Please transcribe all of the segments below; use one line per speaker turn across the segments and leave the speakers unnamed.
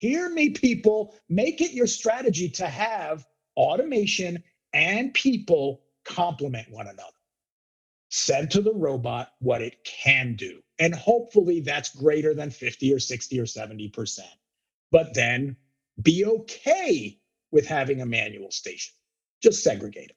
Hear me, people. Make it your strategy to have automation and people complement one another. Send to the robot what it can do. And hopefully that's greater than 50 or 60 or 70%. But then be okay with having a manual station. Just segregate them.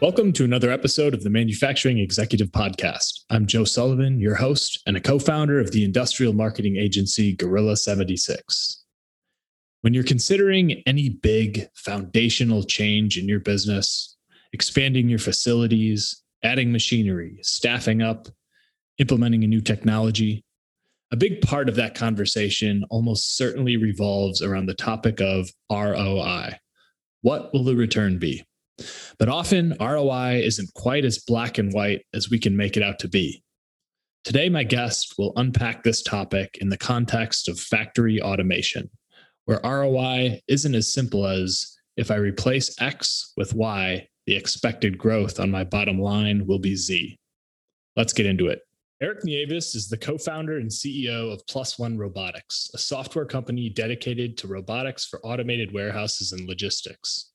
Welcome to another episode of the Manufacturing Executive Podcast. I'm Joe Sullivan, your host and a co founder of the industrial marketing agency Gorilla 76. When you're considering any big foundational change in your business, expanding your facilities, adding machinery, staffing up, implementing a new technology, a big part of that conversation almost certainly revolves around the topic of ROI. What will the return be? But often ROI isn't quite as black and white as we can make it out to be. Today, my guest will unpack this topic in the context of factory automation, where ROI isn't as simple as if I replace X with Y, the expected growth on my bottom line will be Z. Let's get into it. Erik Nieves is the co founder and CEO of Plus One Robotics, a software company dedicated to robotics for automated warehouses and logistics.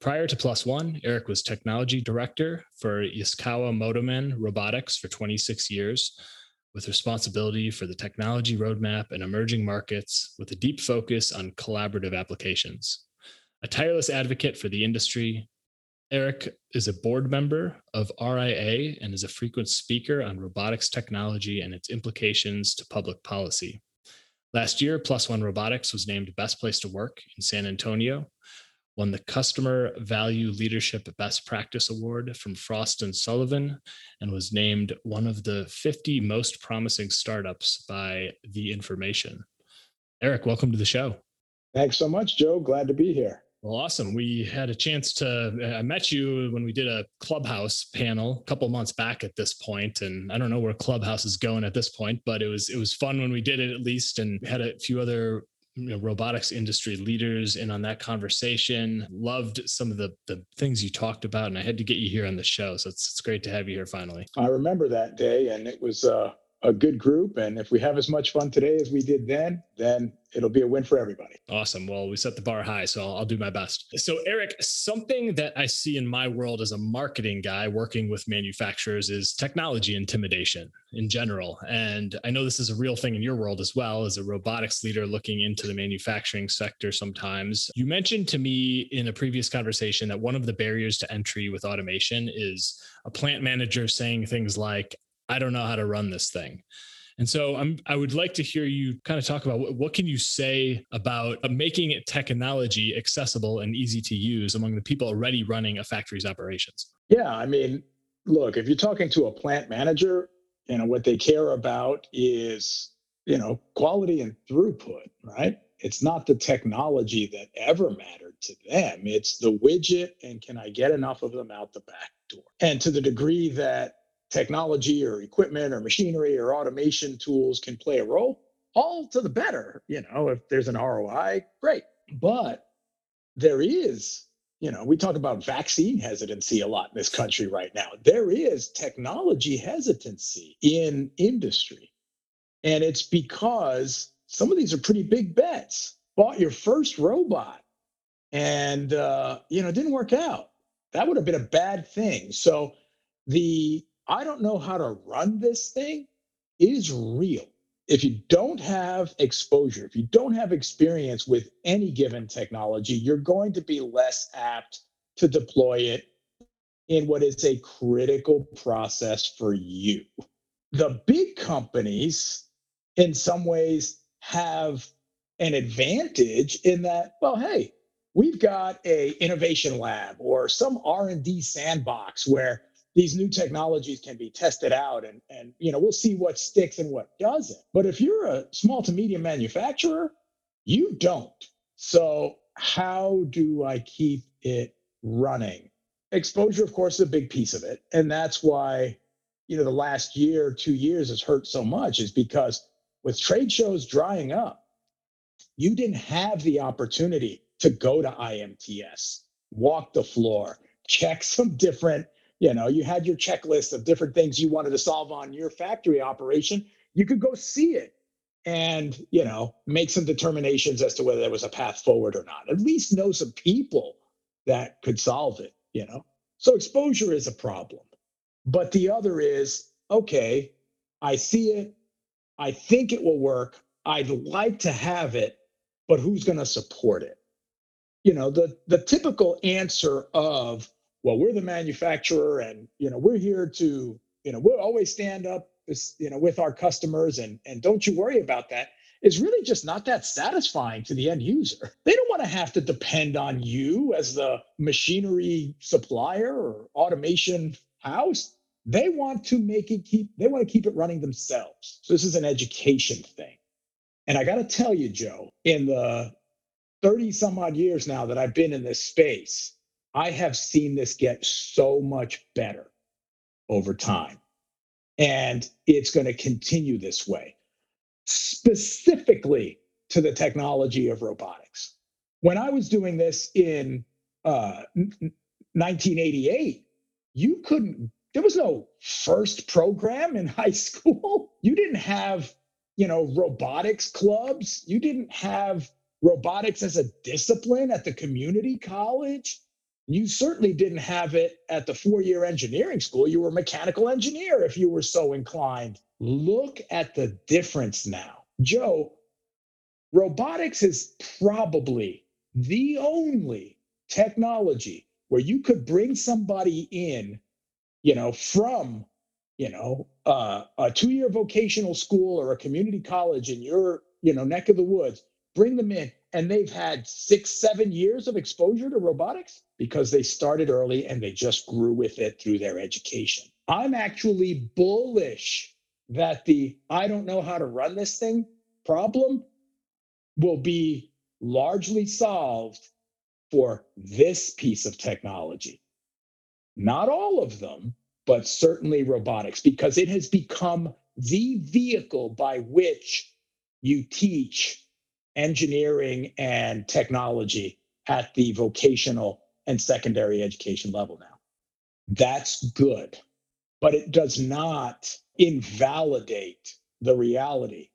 Prior to Plus One, Erik was technology director for Yaskawa Motoman Robotics for 26 years, with responsibility for the technology roadmap and emerging markets with a deep focus on collaborative applications. A tireless advocate for the industry, Erik is a board member of RIA and is a frequent speaker on robotics technology and its implications to public policy. Last year, Plus One Robotics was named Best Place to Work in San Antonio, won the Customer Value Leadership Best Practice Award from Frost and Sullivan, and was named one of the 50 most promising startups by The Information. Erik, welcome to the show.
Thanks so much, Joe. Glad to be here.
Well, awesome. We had a chance to, I met you when we did a Clubhouse panel a couple months back at this point, and I don't know where Clubhouse is going at this point, but it was it was fun when we did it at least, and had a few other you know, robotics industry leaders in on that conversation. Loved some of the the things you talked about, and I had to get you here on the show. So it's it's great to have you here finally.
I remember that day, and it was uh, a good group. And if we have as much fun today as we did then, then it'll be a win for everybody.
Awesome. Well, we set the bar high, so I'll, I'll, do my best. So, Erik, something that I see in my world as a marketing guy working with manufacturers is technology intimidation in general. And I know this is a real thing in your world as well as a robotics leader looking into the manufacturing sector sometimes. You mentioned to me in a previous conversation that one of the barriers to entry with automation is a plant manager saying things like, I don't know how to run this thing. And so I'm, I would like to hear you kind of talk about what, what can you say about uh, making technology accessible and easy to use among the people already running a factory's operations?
Yeah, I mean, look, if you're talking to a plant manager, you know what they care about is you know quality and throughput, right? It's not the technology that ever mattered to them. It's the widget and can I get enough of them out the back door? And to the degree that technology or equipment or machinery or automation tools can play a role, all to the better. You know, if there's an ROI, great. But there is, you know, we talk about vaccine hesitancy a lot in this country right now. There is technology hesitancy in industry. And it's because some of these are pretty big bets. Bought your first robot and, uh, you know, it didn't work out. That would have been a bad thing. So the I don't know how to run this thing is real. If you don't have exposure, if you don't have experience with any given technology, you're going to be less apt to deploy it in what is a critical process for you. The big companies, in some ways, have an advantage in that, well, hey, we've got a innovation lab or some R&D sandbox where these new technologies can be tested out and and you know we'll see what sticks and what doesn't. But if you're a small to medium manufacturer you don't. So how do i keep it running? Exposure of course is a big piece of it. And that's why you know the last year two years has hurt so much is because with trade shows drying up you didn't have the opportunity to go to imts walk the floor check some different you know you had your checklist of different things you wanted to solve on your factory operation you could go see it and you know make some determinations as to whether there was a path forward or not. At least know some people that could solve it you know? So exposure is a problem. But the other is okay i see it. I think it will work. I'd like to have it but who's going to support it? You know the the typical answer of well we're the manufacturer and you know we're here to you know we'll always stand up you know with our customers and and don't you worry about that. Is really just not that satisfying to the end user. They don't want to have to depend on you as the machinery supplier or automation house. They want to make it keep they want to keep it running themselves. So this is an education thing. And i got to tell you joe in the 30 some odd years now that i've been in this space I have seen this get so much better over time. And it's going to continue this way, specifically to the technology of robotics. When I was doing this in uh, 1988, you couldn't, there was no first program in high school. You didn't have, you know, robotics clubs. You didn't have robotics as a discipline at the community college you certainly didn't have it at the four year engineering school. You were a mechanical engineer if you were so inclined. Look at the difference now. Joe, robotics is probably the only technology where you could bring somebody in, you know, from, you know, uh, a two year vocational school or a community college in your, you know, neck of the woods, bring them in and they've had six, seven years of exposure to robotics because they started early and they just grew with it through their education. I'm actually bullish that the I don't know how to run this thing problem will be largely solved for this piece of technology. Not all of them, but certainly robotics, because it has become the vehicle by which you teach engineering and technology at the vocational and secondary education level now. That's good, but it does not invalidate the reality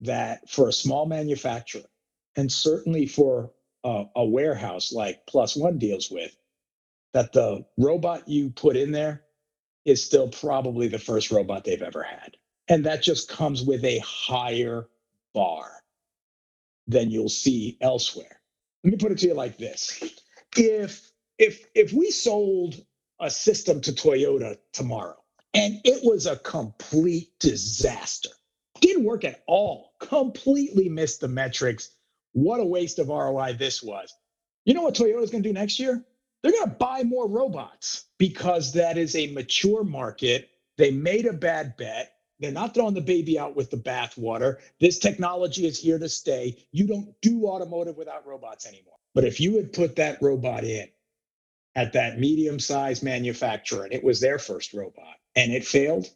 that for a small manufacturer, and certainly for a, a warehouse like Plus One deals with, that the robot you put in there is still probably the first robot they've ever had. And that just comes with a higher bar than you'll see elsewhere. Let me put it to you like this. If if if we sold a system to Toyota tomorrow and it was a complete disaster, didn't work at all, completely missed the metrics, what a waste of ROI this was. You know what Toyota's going to do next year? They're going to buy more robots because that is a mature market. They made a bad bet. They're not throwing the baby out with the bathwater. This technology is here to stay. You don't do automotive without robots anymore. But if you had put that robot in at that medium sized manufacturer and it was their first robot and it failed,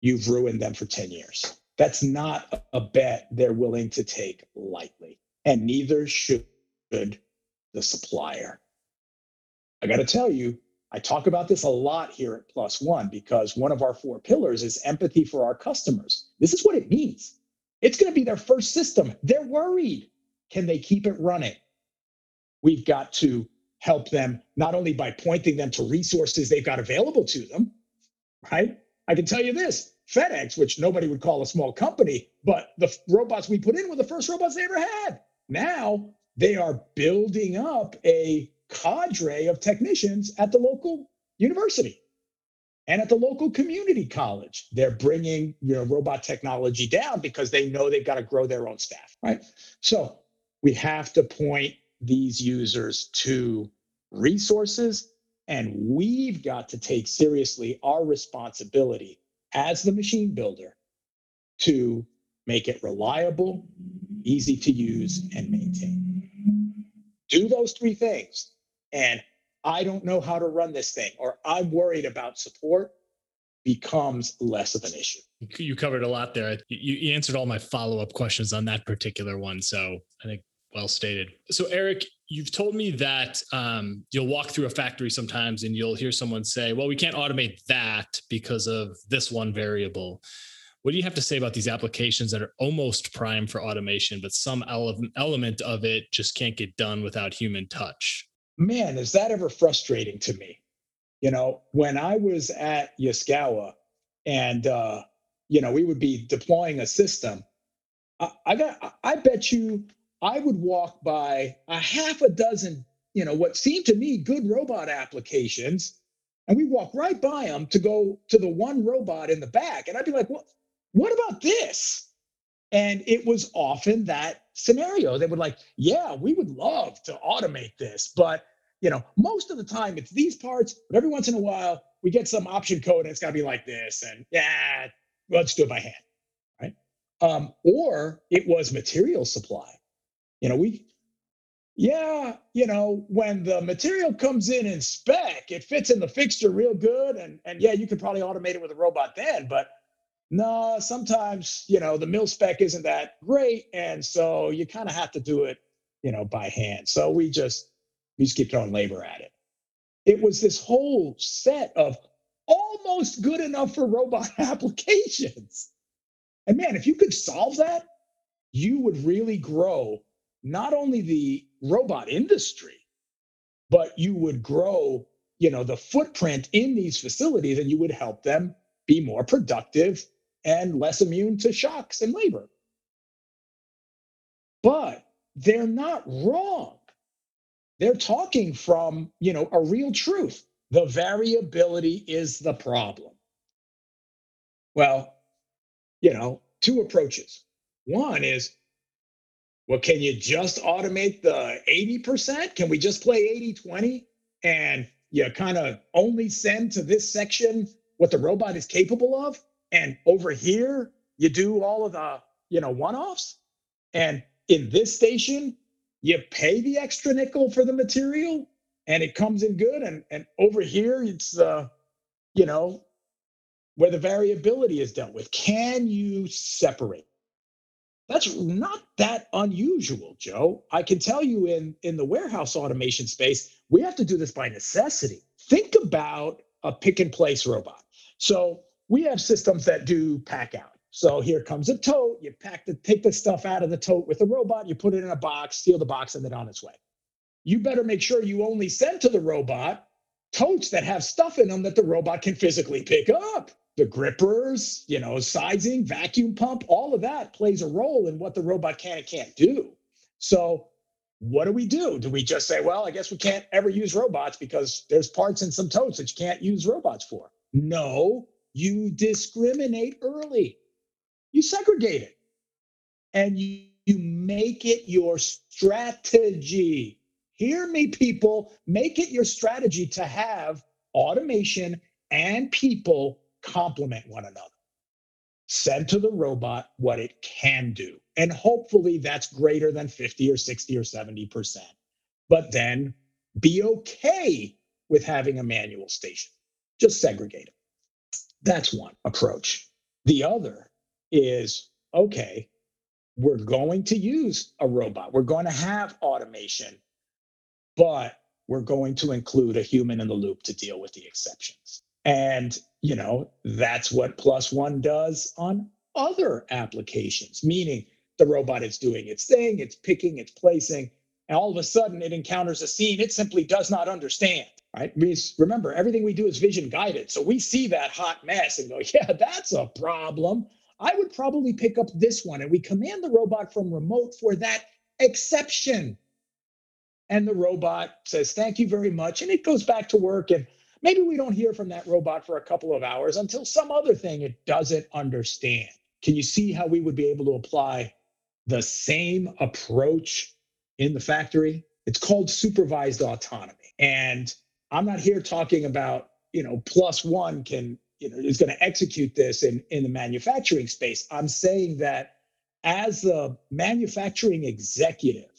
you've ruined them for 10 years. That's not a bet they're willing to take lightly. And neither should the supplier. I got to tell you, I talk about this a lot here at Plus One because one of our four pillars is empathy for our customers. This is what it means. It's going to be their first system. They're worried. Can they keep it running? We've got to help them not only by pointing them to resources they've got available to them, right? I can tell you this FedEx, which nobody would call a small company, but the robots we put in were the first robots they ever had. Now they are building up a cadre of technicians at the local university and at the local community college they're bringing you know robot technology down because they know they've got to grow their own staff right so we have to point these users to resources And we've got to take seriously our responsibility as the machine builder to make it reliable, easy to use, and maintain. Do those three things. And I don't know how to run this thing, or I'm worried about support, becomes less of an issue.
You covered a lot there. You, answered all my follow up questions on that particular one. So I think well stated. So, Erik, you've told me that um, you'll walk through a factory sometimes and you'll hear someone say, well, we can't automate that because of this one variable. What do you have to say about these applications that are almost prime for automation, but some ele- element of it just can't get done without human touch?
Man, is that ever frustrating to me? You know, when I was at Yaskawa and, uh, you know, we would be deploying a system, I, I got, I bet you I would walk by a half a dozen, you know, what seemed to me good robot applications, and we walk right by them to go to the one robot in the back. And I'd be like, what, what about this? And it was often that scenario. They would like, yeah, we would love to automate this, but you know, most of the time it's these parts, but every once in a while we get some option code and it's got to be like this, and yeah, let's do it by hand, right? Um, or it was material supply. You know, we, yeah, you know, when the material comes in in spec, it fits in the fixture real good, and and yeah, you could probably automate it with a robot then, but no, sometimes, you know, the mill spec isn't that great. And so you kind of have to do it, you know, by hand. So we just, we just keep throwing labor at it. It was this whole set of almost good enough for robot applications. And man, if you could solve that, you would really grow not only the robot industry, but you would grow, you know, the footprint in these facilities and you would help them be more productive and less immune to shocks and labor. But they're not wrong. They're talking from, you know, a real truth. The variability is the problem. Well, you know, two approaches. One is, well, can you just automate the 80%? Can we just play 80 20 and you kind of only send to this section what the robot is capable of? And over here, you do all of the, you know, one-offs. And in this station, you pay the extra nickel for the material and it comes in good. And and over here, it's uh, you know, where the variability is dealt with. Can you separate? That's not that unusual, Joe. I can tell you in in the warehouse automation space, we have to do this by necessity. Think about a pick and place robot. So we have systems that do pack out. So here comes a tote. You pack the take the stuff out of the tote with a robot. You put it in a box, seal the box, and then on its way. You better make sure you only send to the robot totes that have stuff in them that the robot can physically pick up. The grippers, you know, sizing, vacuum pump, all of that plays a role in what the robot can and can't do. So what do we do? Do we just say, well, I guess we can't ever use robots because there's parts in some totes that you can't use robots for? No, you discriminate early, you segregate it, and you, you make it your strategy. Hear me, people, make it your strategy to have automation and people complement one another. Send to the robot what it can do. And hopefully that's greater than 50 or 60 or 70%. But then be okay with having a manual station. Just segregate it. That's one approach. The other is okay, we're going to use a robot, we're going to have automation, but we're going to include a human in the loop to deal with the exceptions. And, you know, that's what plus one does on other applications, meaning the robot is doing its thing, it's picking, it's placing, and all of a sudden it encounters a scene it simply does not understand right? We remember everything we do is vision guided. So we see that hot mess and go, yeah, that's a problem. I would probably pick up this one. And we command the robot from remote for that exception. And the robot says, thank you very much. And it goes back to work. And maybe we don't hear from that robot for a couple of hours until some other thing it doesn't understand. Can you see how we would be able to apply the same approach in the factory? It's called supervised autonomy. And I'm not here talking about, you know, plus one can, you know, is going to execute this in, in the manufacturing space. I'm saying that as the manufacturing executive,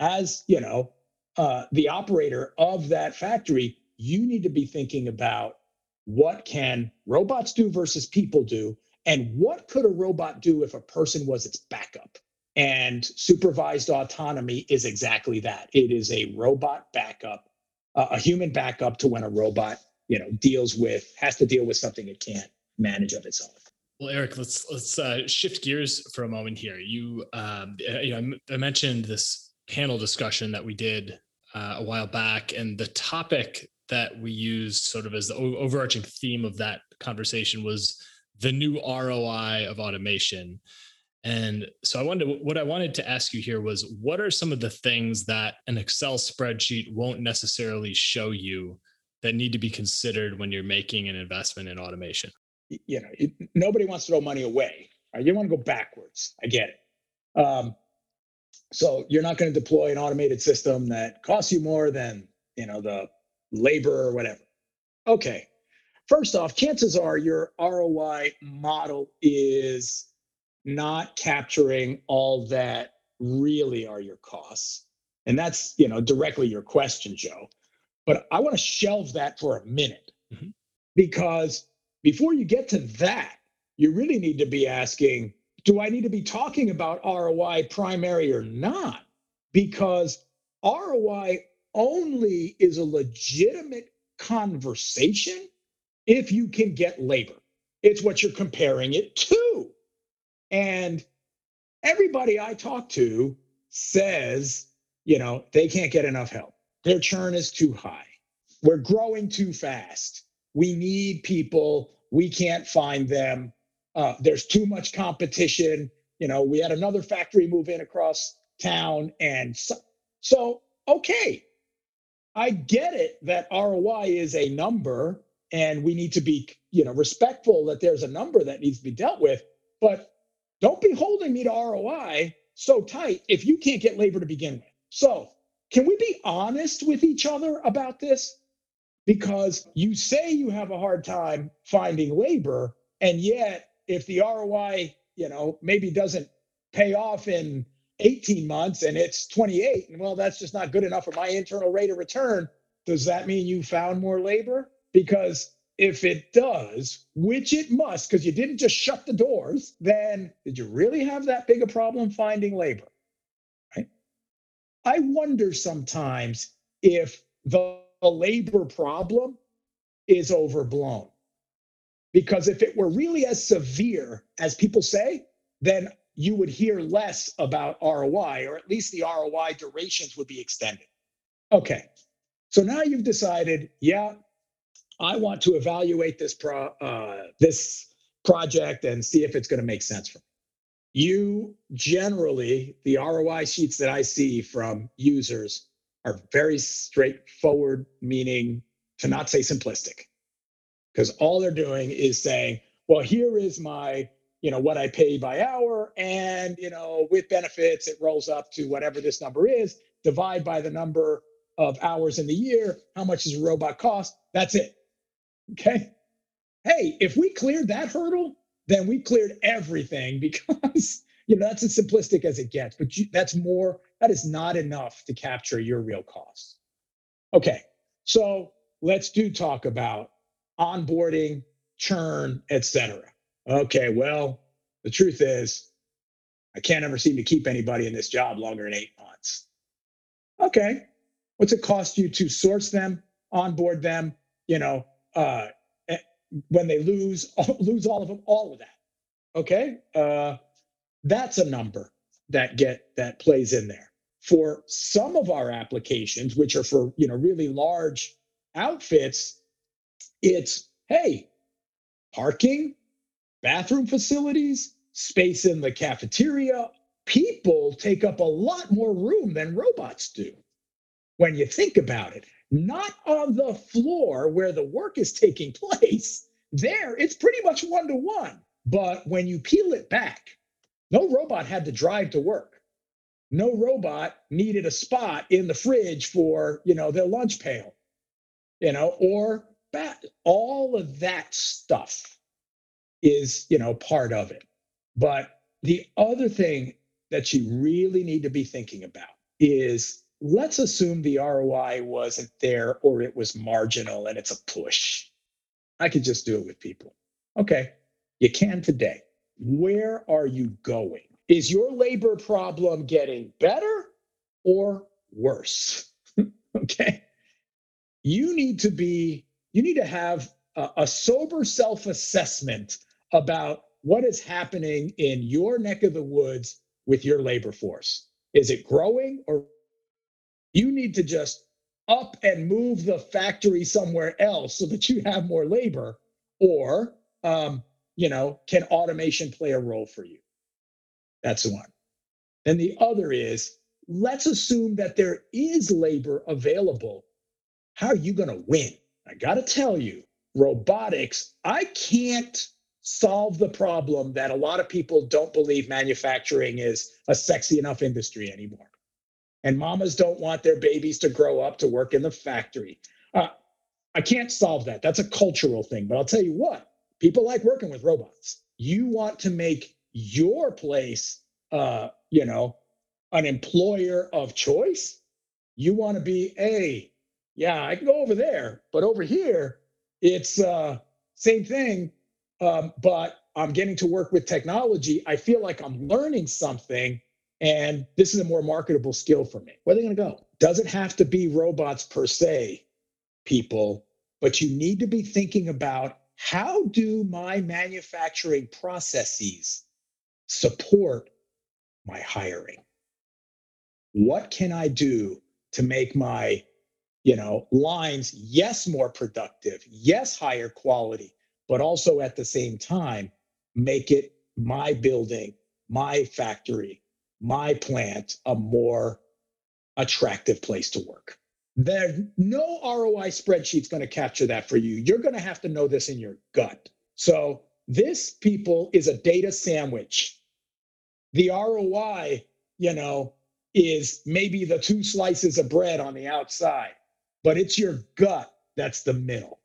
as, you know, uh, the operator of that factory, you need to be thinking about what can robots do versus people do and what could a robot do if a person was its backup and supervised autonomy is exactly that it is a robot backup uh, a human backup to when a robot you know deals with has to deal with something it can't manage of its own
well erik let's let's uh, shift gears for a moment here you um, you know i mentioned this panel discussion that we did uh, a while back and the topic that we used sort of as the overarching theme of that conversation was the new ROI of automation. And so I wanted to, what I wanted to ask you here was what are some of the things that an Excel spreadsheet won't necessarily show you that need to be considered when you're making an investment in automation?
You know, it, nobody wants to throw money away. Right? You want to go backwards. I get it. Um, so you're not going to deploy an automated system that costs you more than you know the labor or whatever. Okay, First off, chances are your ROI model is not capturing all that really are your costs. And that's, you know, directly your question, Joe. But I want to shelve that for a minute mm-hmm. because before you get to that, you really need to be asking, do I need to be talking about ROI primary or not? Because ROI only is a legitimate conversation if you can get labor. It's what you're comparing it to. And everybody I talk to says, you know, they can't get enough help. Their churn is too high. We're growing too fast. We need people. We can't find them. Uh, there's too much competition. You know, we had another factory move in across town. And so, so okay, I get it that ROI is a number and we need to be you know respectful that there's a number that needs to be dealt with but don't be holding me to roi so tight if you can't get labor to begin with. So can we be honest with each other about this? Because you say you have a hard time finding labor and yet if the roi you know maybe doesn't pay off in 18 months and it's 28 and well that's just not good enough for my internal rate of return does that mean you found more labor? Because if it does, which it must, because you didn't just shut the doors, then did you really have that big a problem finding labor? Right? I wonder sometimes if the labor problem is overblown. Because if it were really as severe as people say, then you would hear less about ROI, or at least the ROI durations would be extended. Okay, so now you've decided, yeah, I want to evaluate this pro, uh, this project and see if it's going to make sense for me. You generally, the ROI sheets that I see from users are very straightforward, meaning to not say simplistic, because all they're doing is saying, well, here is my, you know, what I pay by hour, and you know, with benefits, it rolls up to whatever this number is. Divide by the number of hours in the year. How much does a robot cost? That's it. Okay. Hey, if we cleared that hurdle, then we cleared everything because you know that's as simplistic as it gets. But you, that's more. That is not enough to capture your real costs. Okay, so let's do talk about onboarding, churn, etc. Okay, well, the truth is, I can't ever seem to keep anybody in this job longer than eight months. Okay, what's it cost you to source them, onboard them, you know, uh, eh, when they lose lose all of them, all of that. Okay, uh, that's a number that get that plays in there. For some of our applications, which are for you know really large outfits, it's hey, parking, bathroom facilities, space in the cafeteria. People take up a lot more room than robots do when you think about it not on the floor where the work is taking place. There, it's pretty much one to one. But when you peel it back, no robot had to drive to work. No robot needed a spot in the fridge for, you know, their lunch pail. you know, or bad. All of that stuff is, you know, part of it. But the other thing that you really need to be thinking about is let's assume the ROI wasn't there or it was marginal and it's a push. I could just do it with people. Okay, you can today. Where are you going? Is your labor problem getting better or worse? okay. You need to be, you need to have a, a sober self assessment about what is happening in your neck of the woods with your labor force. Is it growing or you need to just up and move the factory somewhere else so that you have more labor or um, you know can automation play a role for you? That's one. And the other is let's assume that there is labor available. How are you going to win? I got to tell you robotics i can't solve the problem that a lot of people don't believe manufacturing is a sexy enough industry anymore and mamas don't want their babies to grow up to work in the factory. Uh, I can't solve that. That's a cultural thing. But I'll tell you what, people like working with robots. You want to make your place, uh, you know, an employer of choice. You want to be a, yeah, I can go over there, but over here, it's uh, same thing, um, but I'm getting to work with technology. I feel like I'm learning something and this is a more marketable skill for me. Where are they going to go? Doesn't have to be robots per se, people, but you need to be thinking about how do my manufacturing processes support my hiring? What can I do to make my you know lines yes more productive yes higher quality but also at the same time make it my building my factory my plant a more attractive place to work. There's no ROI spreadsheet's going to capture that for you. You're going to have to know this in your gut. So, this people is a data sandwich. The ROI, you know, is maybe the two slices of bread on the outside, but it's your gut that's the middle.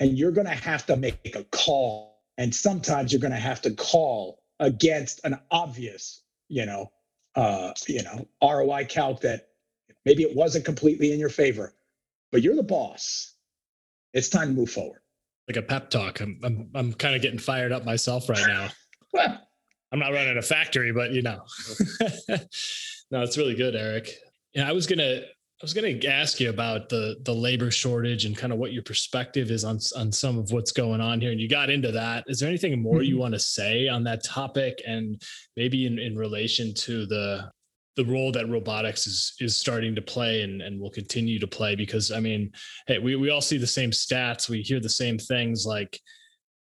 And you're going to have to make a call. And sometimes you're going to have to call against an obvious you know, uh, you know, ROI calc that maybe it wasn't completely in your favor, but you're the boss. It's time to move forward.
Like a pep talk. I'm I'm I'm kind of getting fired up myself right now. well, I'm not running a factory, but you know. no, it's really good, Erik. Yeah, I was gonna I was going to ask you about the the labor shortage and kind of what your perspective is on on some of what's going on here. And you got into that. Is there anything more mm-hmm. you want to say on that topic, and maybe in, in relation to the the role that robotics is is starting to play and, and will continue to play? Because I mean, hey, we we all see the same stats, we hear the same things like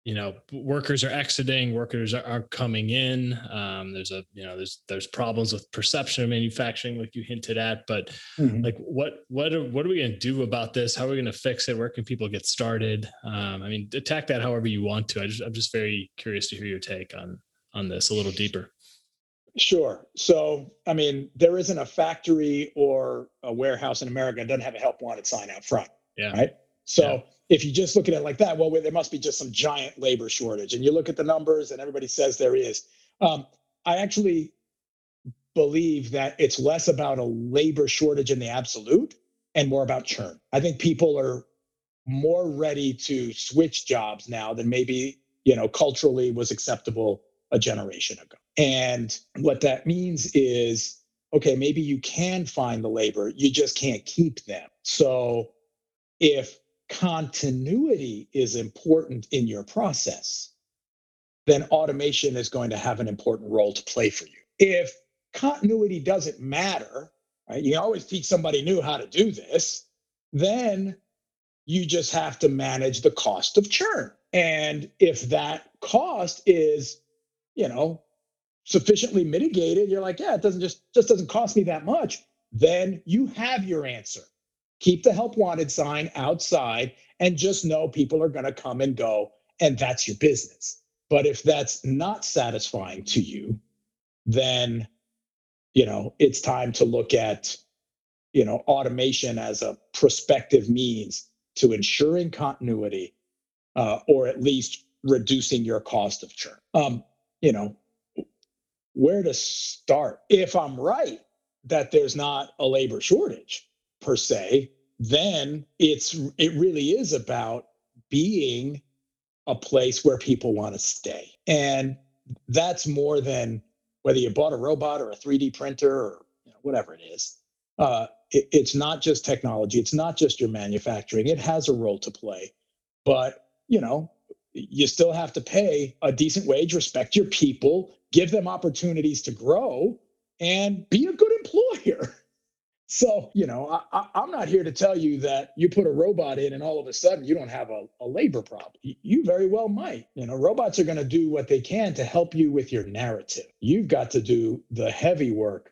you know workers are exiting workers aren't coming in um, there's a you know there's there's problems with perception of manufacturing like you hinted at but mm-hmm. like what what are, what are we going to do about this how are we going to fix it where can people get started um, i mean attack that however you want to I just, i'm just very curious to hear your take on on this a little deeper
Sure. So, I mean, there isn't a factory or a warehouse in America that doesn't have a help wanted sign out front.
Yeah.
Right. So, yeah if you just look at it like that, well, there must be just some giant labor shortage. And you look at the numbers, and everybody says there is. Um, I actually believe that it's less about a labor shortage in the absolute and more about churn. I think people are more ready to switch jobs now than maybe you know culturally was acceptable a generation ago. And what that means is, okay, maybe you can find the labor, you just can't keep them. So if continuity is important in your process, then automation is going to have an important role to play for you. If continuity doesn't matter, right, you always teach somebody new how to do this, then you just have to manage the cost of churn. And if that cost is, you know, sufficiently mitigated, you're like, yeah, it doesn't just just doesn't cost me that much, then you have your answer keep the help wanted sign outside and just know people are going to come and go and that's your business but if that's not satisfying to you then you know it's time to look at you know automation as a prospective means to ensuring continuity uh, or at least reducing your cost of churn. Um, you know, where to start? If I'm right that there's not a labor shortage per se, then it's it really is about being a place where people want to stay. And that's more than whether you bought a robot or a 3D printer or you know, whatever it is. Uh, it, it's not just technology. It's not just your manufacturing. It has a role to play, but you know, you still have to pay a decent wage, respect your people, give them opportunities to grow, and be a good employer. So, you know, I, am not here to tell you that you put a robot in and all of a sudden you don't have a, a labor problem. You very well might. You know, robots are going to do what they can to help you with your narrative. You've got to do the heavy work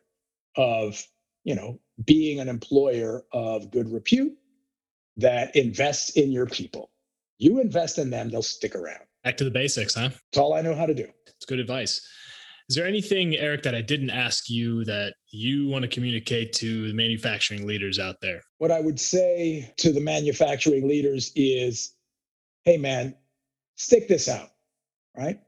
of, you know, being an employer of good repute that invests in your people. You invest in them, they'll stick around.
Back to the basics, huh?
That's all I know how to do.
It's good advice. Is there anything, Erik, that I didn't ask you that you want to communicate to the manufacturing leaders out there?
What I would say to the manufacturing leaders is hey, man, stick this out, right?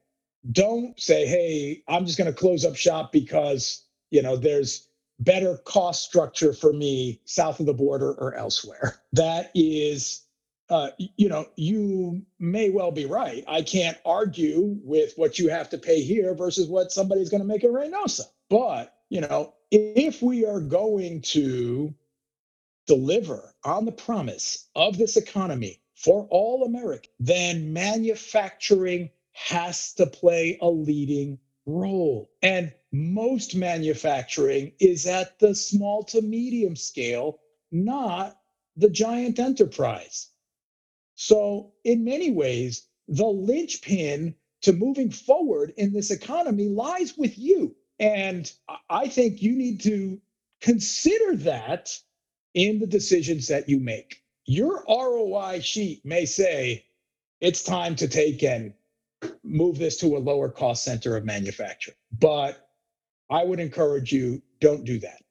Don't say, hey, I'm just going to close up shop because, you know, there's better cost structure for me south of the border or elsewhere. That is uh, you know, you may well be right. I can't argue with what you have to pay here versus what somebody's going to make in Reynosa. But, you know, if we are going to deliver on the promise of this economy for all Americans, then manufacturing has to play a leading role. And most manufacturing is at the small to medium scale, not the giant enterprise. So, in many ways, the linchpin to moving forward in this economy lies with you. And I think you need to consider that in the decisions that you make. Your ROI sheet may say it's time to take and move this to a lower cost center of manufacture. But I would encourage you don't do that.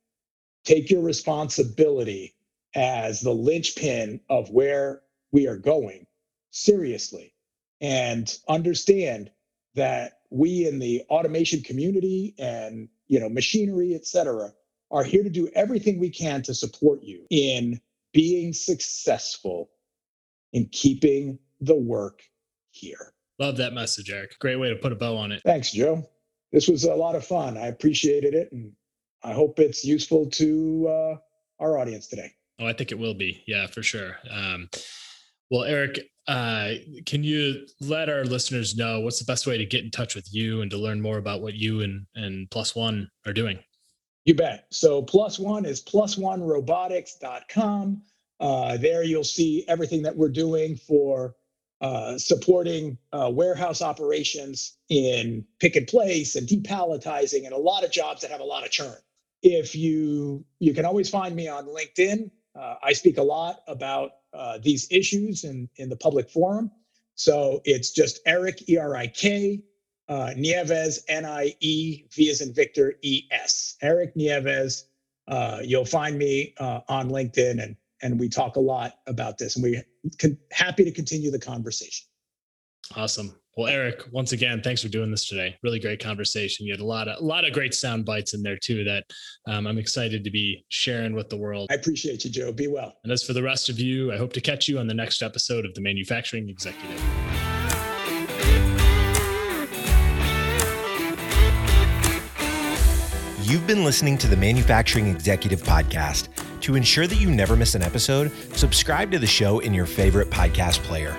Take your responsibility as the linchpin of where we are going seriously and understand that we in the automation community and you know machinery et cetera are here to do everything we can to support you in being successful in keeping the work here.
Love that message erik. Great way to put a bow on it.
Thanks joe. This was a lot of fun. I appreciated it and i hope it's useful to uh, our audience today.
Oh i think it will be. Yeah for sure. Um, well, Erik, uh, can you let our listeners know what's the best way to get in touch with you and to learn more about what you and, and Plus One are doing?
You bet. So, Plus One is plus1robotics.com. Uh, there you'll see everything that we're doing for uh, supporting uh, warehouse operations in pick and place and depalletizing and a lot of jobs that have a lot of churn. If you you can always find me on LinkedIn. Uh, I speak a lot about uh, these issues in, in the public forum. So it's just Erik, E R I K, uh, Nieves, N I E, V as in Victor, E S. Erik Nieves. Uh, you'll find me uh, on LinkedIn, and and we talk a lot about this, and we're happy to continue the conversation.
Awesome. Well, Erik, once again, thanks for doing this today. Really great conversation. You had a lot of a lot of great sound bites in there too that um, I'm excited to be sharing with the world.
I appreciate you, Joe. Be well.
And as for the rest of you, I hope to catch you on the next episode of the Manufacturing Executive.
You've been listening to the Manufacturing Executive Podcast. To ensure that you never miss an episode, subscribe to the show in your favorite podcast player.